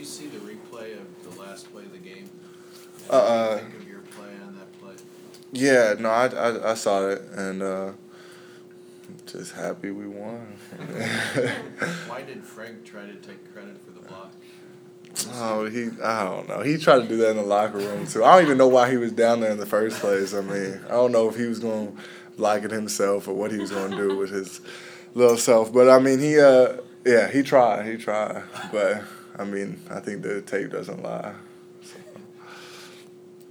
you see the replay of the last play of the game? Uh, uh, think of your play on that play. Yeah, no, I, I, I saw it and uh, just happy we won. Why did Frank try to take credit for the block? Oh, he I don't know. He tried to do that in the locker room too. I don't even know why he was down there in the first place. I mean, I don't know if he was going to block it himself or what he was going to do with his little self. But I mean, he uh yeah, he tried. He tried. But I mean, I think the tape doesn't lie.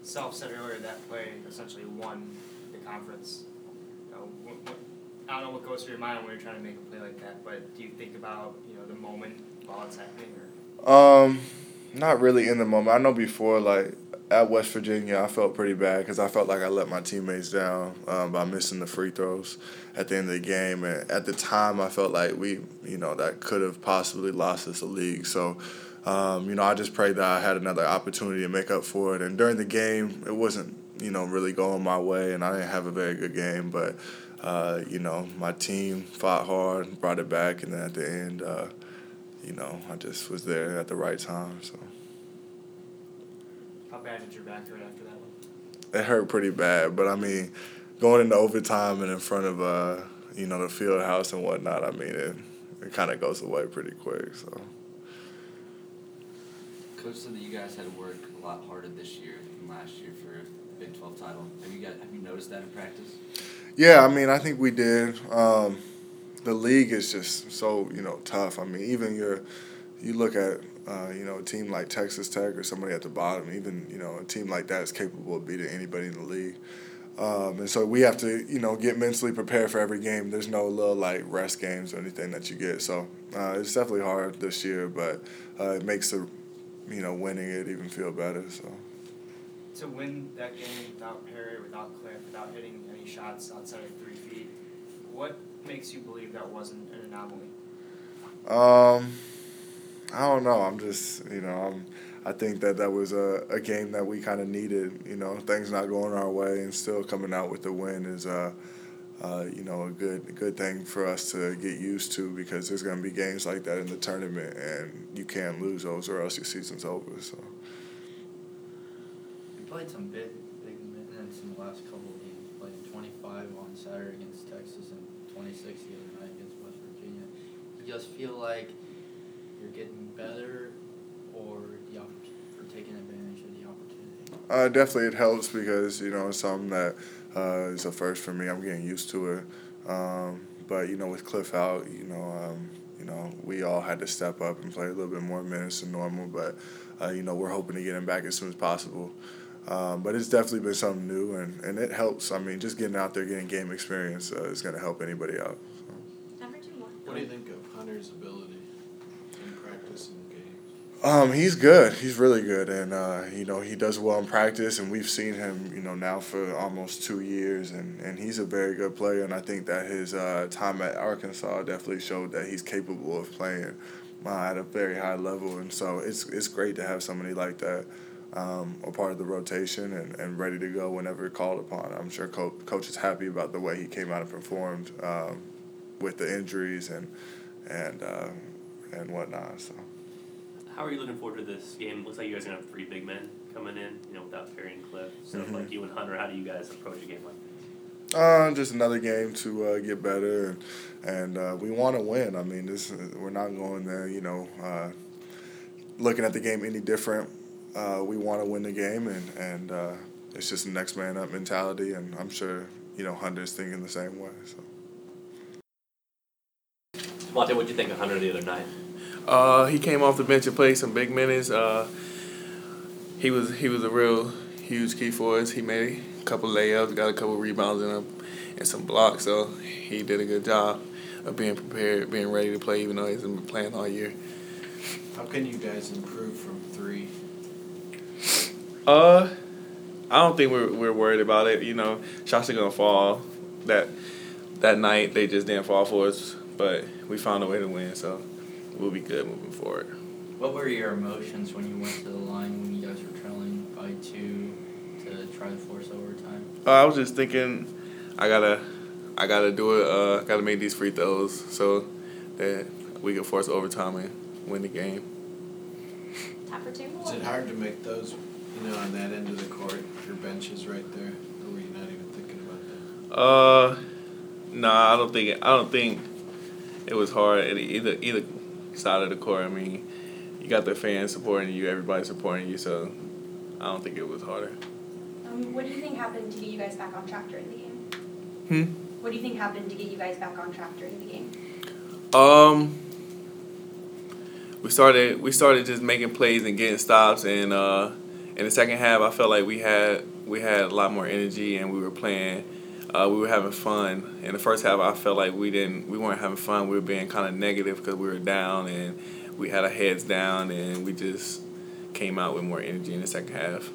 Self said earlier that play essentially won the conference. You know, what, what, I don't know what goes through your mind when you're trying to make a play like that, but do you think about you know the moment while it's happening, or? Um, not really in the moment. I know before, like at West Virginia, I felt pretty bad because I felt like I let my teammates down um, by missing the free throws at the end of the game. And at the time, I felt like we, you know, that could have possibly lost us the league. So um, you know, I just prayed that I had another opportunity to make up for it. And during the game, it wasn't, you know, really going my way, and I didn't have a very good game. But, uh, you know, my team fought hard, brought it back, and then at the end, uh, you know, I just was there at the right time. So. How bad did your back hurt after that one? It hurt pretty bad, but I mean, going into overtime and in front of, uh, you know, the field house and whatnot, I mean, it, it kind of goes away pretty quick. So. Coach said that you guys had to work a lot harder this year than last year for a Big Twelve title. Have you got have you noticed that in practice? Yeah, I mean, I think we did. Um, the league is just so you know tough. I mean, even your you look at uh, you know a team like Texas Tech or somebody at the bottom. Even you know a team like that is capable of beating anybody in the league. Um, and so we have to, you know, get mentally prepared for every game. There's no little like rest games or anything that you get. So uh, it's definitely hard this year, but uh, it makes the you know, winning it even feel better. So. To win that game without Perry, without Cliff, without hitting any shots outside of three feet, what makes you believe that wasn't an anomaly? Um, I don't know. I'm just, you know, I'm. I think that that was a, a game that we kind of needed. You know, things not going our way and still coming out with the win is. Uh, uh, you know, a good good thing for us to get used to because there's going to be games like that in the tournament, and you can't lose those or else your season's over. So. You played some big big minutes in the last couple of games. Played 25 on Saturday against Texas and 26 the other night against West Virginia. You just feel like you're getting better, or the for taking advantage of the opportunity. Uh, definitely, it helps because you know it's something that uh, it's a first for me. I'm getting used to it. Um, but you know, with Cliff out, you know, um, you know, we all had to step up and play a little bit more minutes than normal. But uh, you know, we're hoping to get him back as soon as possible. Um, but it's definitely been something new, and, and it helps. I mean, just getting out there, getting game experience uh, is going to help anybody out. So. What do you think of Hunter's ability in practice and um, he's good. He's really good, and uh, you know he does well in practice, and we've seen him, you know, now for almost two years, and, and he's a very good player. And I think that his uh, time at Arkansas definitely showed that he's capable of playing uh, at a very high level, and so it's it's great to have somebody like that um, a part of the rotation and, and ready to go whenever called upon. I'm sure Co- coach is happy about the way he came out and performed um, with the injuries and and uh, and whatnot. So. How are you looking forward to this game? Looks like you guys are gonna have three big men coming in, you know, without Perry and Cliff. So mm-hmm. like you and Hunter, how do you guys approach a game like this? Uh, just another game to uh, get better, and and uh, we want to win. I mean, this we're not going there, you know, uh, looking at the game any different. Uh, we want to win the game, and and uh, it's just a next man up mentality, and I'm sure you know Hunter's thinking the same way. So. Monte, what did you think of Hunter the other night? Uh, he came off the bench and played some big minutes. Uh, he was he was a real huge key for us. He made a couple layups, got a couple rebounds and, and some blocks. So he did a good job of being prepared, being ready to play, even though he hasn't been playing all year. How can you guys improve from three? Uh, I don't think we're we're worried about it. You know, shots are gonna fall. That that night they just didn't fall for us, but we found a way to win. So we'll be good moving forward. What were your emotions when you went to the line when you guys were trailing by two to try to force overtime? Uh, I was just thinking, I gotta, I gotta do it. Uh, gotta make these free throws so that we can force overtime and win the game. tap or two. Is it hard to make those, you know, on that end of the court, your bench is right there, or were you not even thinking about that? Uh, nah, I don't think I don't think it was hard at either either side of the court. I mean, you got the fans supporting you, everybody supporting you, so I don't think it was harder. Um, what do you think happened to get you guys back on track during the game? Hmm. What do you think happened to get you guys back on track during the game? Um, we started we started just making plays and getting stops, and uh, in the second half, I felt like we had we had a lot more energy and we were playing. Uh, we were having fun. In the first half, I felt like we didn't we weren't having fun. We were being kind of negative because we were down and we had our heads down, and we just came out with more energy in the second half.